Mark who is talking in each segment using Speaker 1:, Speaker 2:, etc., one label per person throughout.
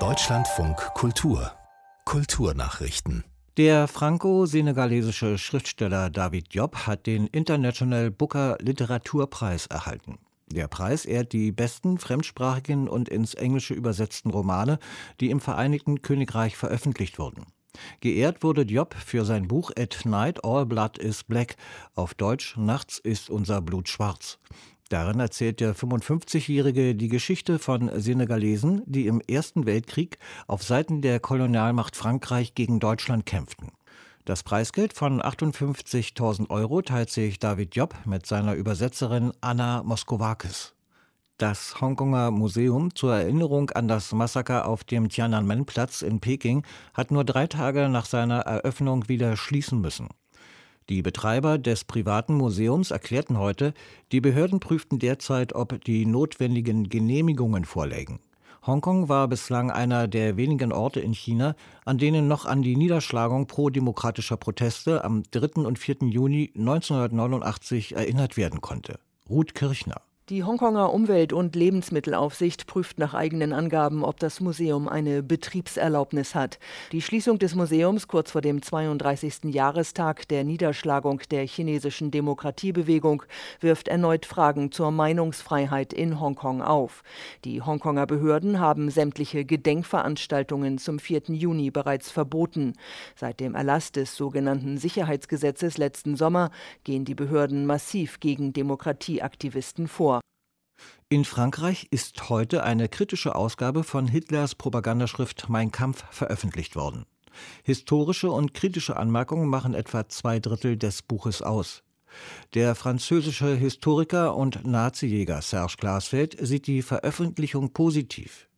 Speaker 1: Deutschlandfunk Kultur Kulturnachrichten
Speaker 2: der franco-senegalesische Schriftsteller David Job hat den International Booker Literaturpreis erhalten. Der Preis ehrt die besten fremdsprachigen und ins Englische übersetzten Romane, die im Vereinigten Königreich veröffentlicht wurden. Geehrt wurde Diop für sein Buch At Night All Blood is Black, auf Deutsch Nachts ist unser Blut schwarz. Darin erzählt der 55-Jährige die Geschichte von Senegalesen, die im Ersten Weltkrieg auf Seiten der Kolonialmacht Frankreich gegen Deutschland kämpften. Das Preisgeld von 58.000 Euro teilt sich David Job mit seiner Übersetzerin Anna Moskowakis. Das Hongkonger Museum zur Erinnerung an das Massaker auf dem Tiananmen-Platz in Peking hat nur drei Tage nach seiner Eröffnung wieder schließen müssen. Die Betreiber des privaten Museums erklärten heute, die Behörden prüften derzeit, ob die notwendigen Genehmigungen vorlägen. Hongkong war bislang einer der wenigen Orte in China, an denen noch an die Niederschlagung pro-demokratischer Proteste am 3. und 4. Juni 1989 erinnert werden konnte. Ruth Kirchner
Speaker 3: die Hongkonger Umwelt- und Lebensmittelaufsicht prüft nach eigenen Angaben, ob das Museum eine Betriebserlaubnis hat. Die Schließung des Museums kurz vor dem 32. Jahrestag der Niederschlagung der chinesischen Demokratiebewegung wirft erneut Fragen zur Meinungsfreiheit in Hongkong auf. Die Hongkonger Behörden haben sämtliche Gedenkveranstaltungen zum 4. Juni bereits verboten. Seit dem Erlass des sogenannten Sicherheitsgesetzes letzten Sommer gehen die Behörden massiv gegen Demokratieaktivisten vor.
Speaker 2: In Frankreich ist heute eine kritische Ausgabe von Hitlers Propagandaschrift Mein Kampf veröffentlicht worden. Historische und kritische Anmerkungen machen etwa zwei Drittel des Buches aus. Der französische Historiker und Nazijäger Serge Glasfeld sieht die Veröffentlichung positiv.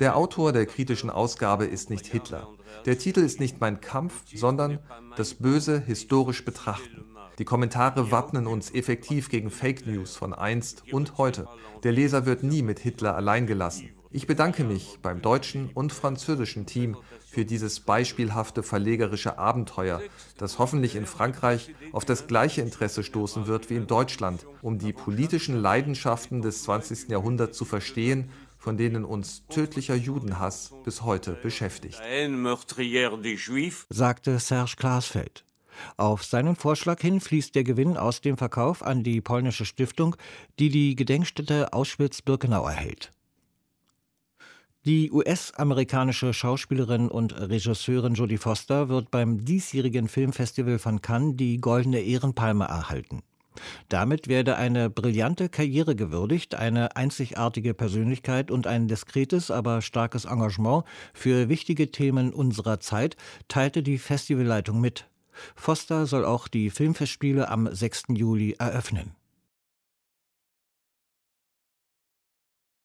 Speaker 4: Der Autor der kritischen Ausgabe ist nicht Hitler. Der Titel ist nicht Mein Kampf, sondern Das Böse historisch betrachten. Die Kommentare wappnen uns effektiv gegen Fake News von einst und heute. Der Leser wird nie mit Hitler allein gelassen. Ich bedanke mich beim deutschen und französischen Team für dieses beispielhafte verlegerische Abenteuer, das hoffentlich in Frankreich auf das gleiche Interesse stoßen wird wie in Deutschland, um die politischen Leidenschaften des 20. Jahrhunderts zu verstehen, von denen uns tödlicher Judenhass bis heute beschäftigt.
Speaker 2: Sagte Serge Glasfeld. Auf seinen Vorschlag hin fließt der Gewinn aus dem Verkauf an die polnische Stiftung, die die Gedenkstätte Auschwitz-Birkenau erhält. Die US-amerikanische Schauspielerin und Regisseurin Jodie Foster wird beim diesjährigen Filmfestival von Cannes die Goldene Ehrenpalme erhalten. Damit werde eine brillante Karriere gewürdigt, eine einzigartige Persönlichkeit und ein diskretes, aber starkes Engagement für wichtige Themen unserer Zeit, teilte die Festivalleitung mit. Foster soll auch die Filmfestspiele am 6. Juli eröffnen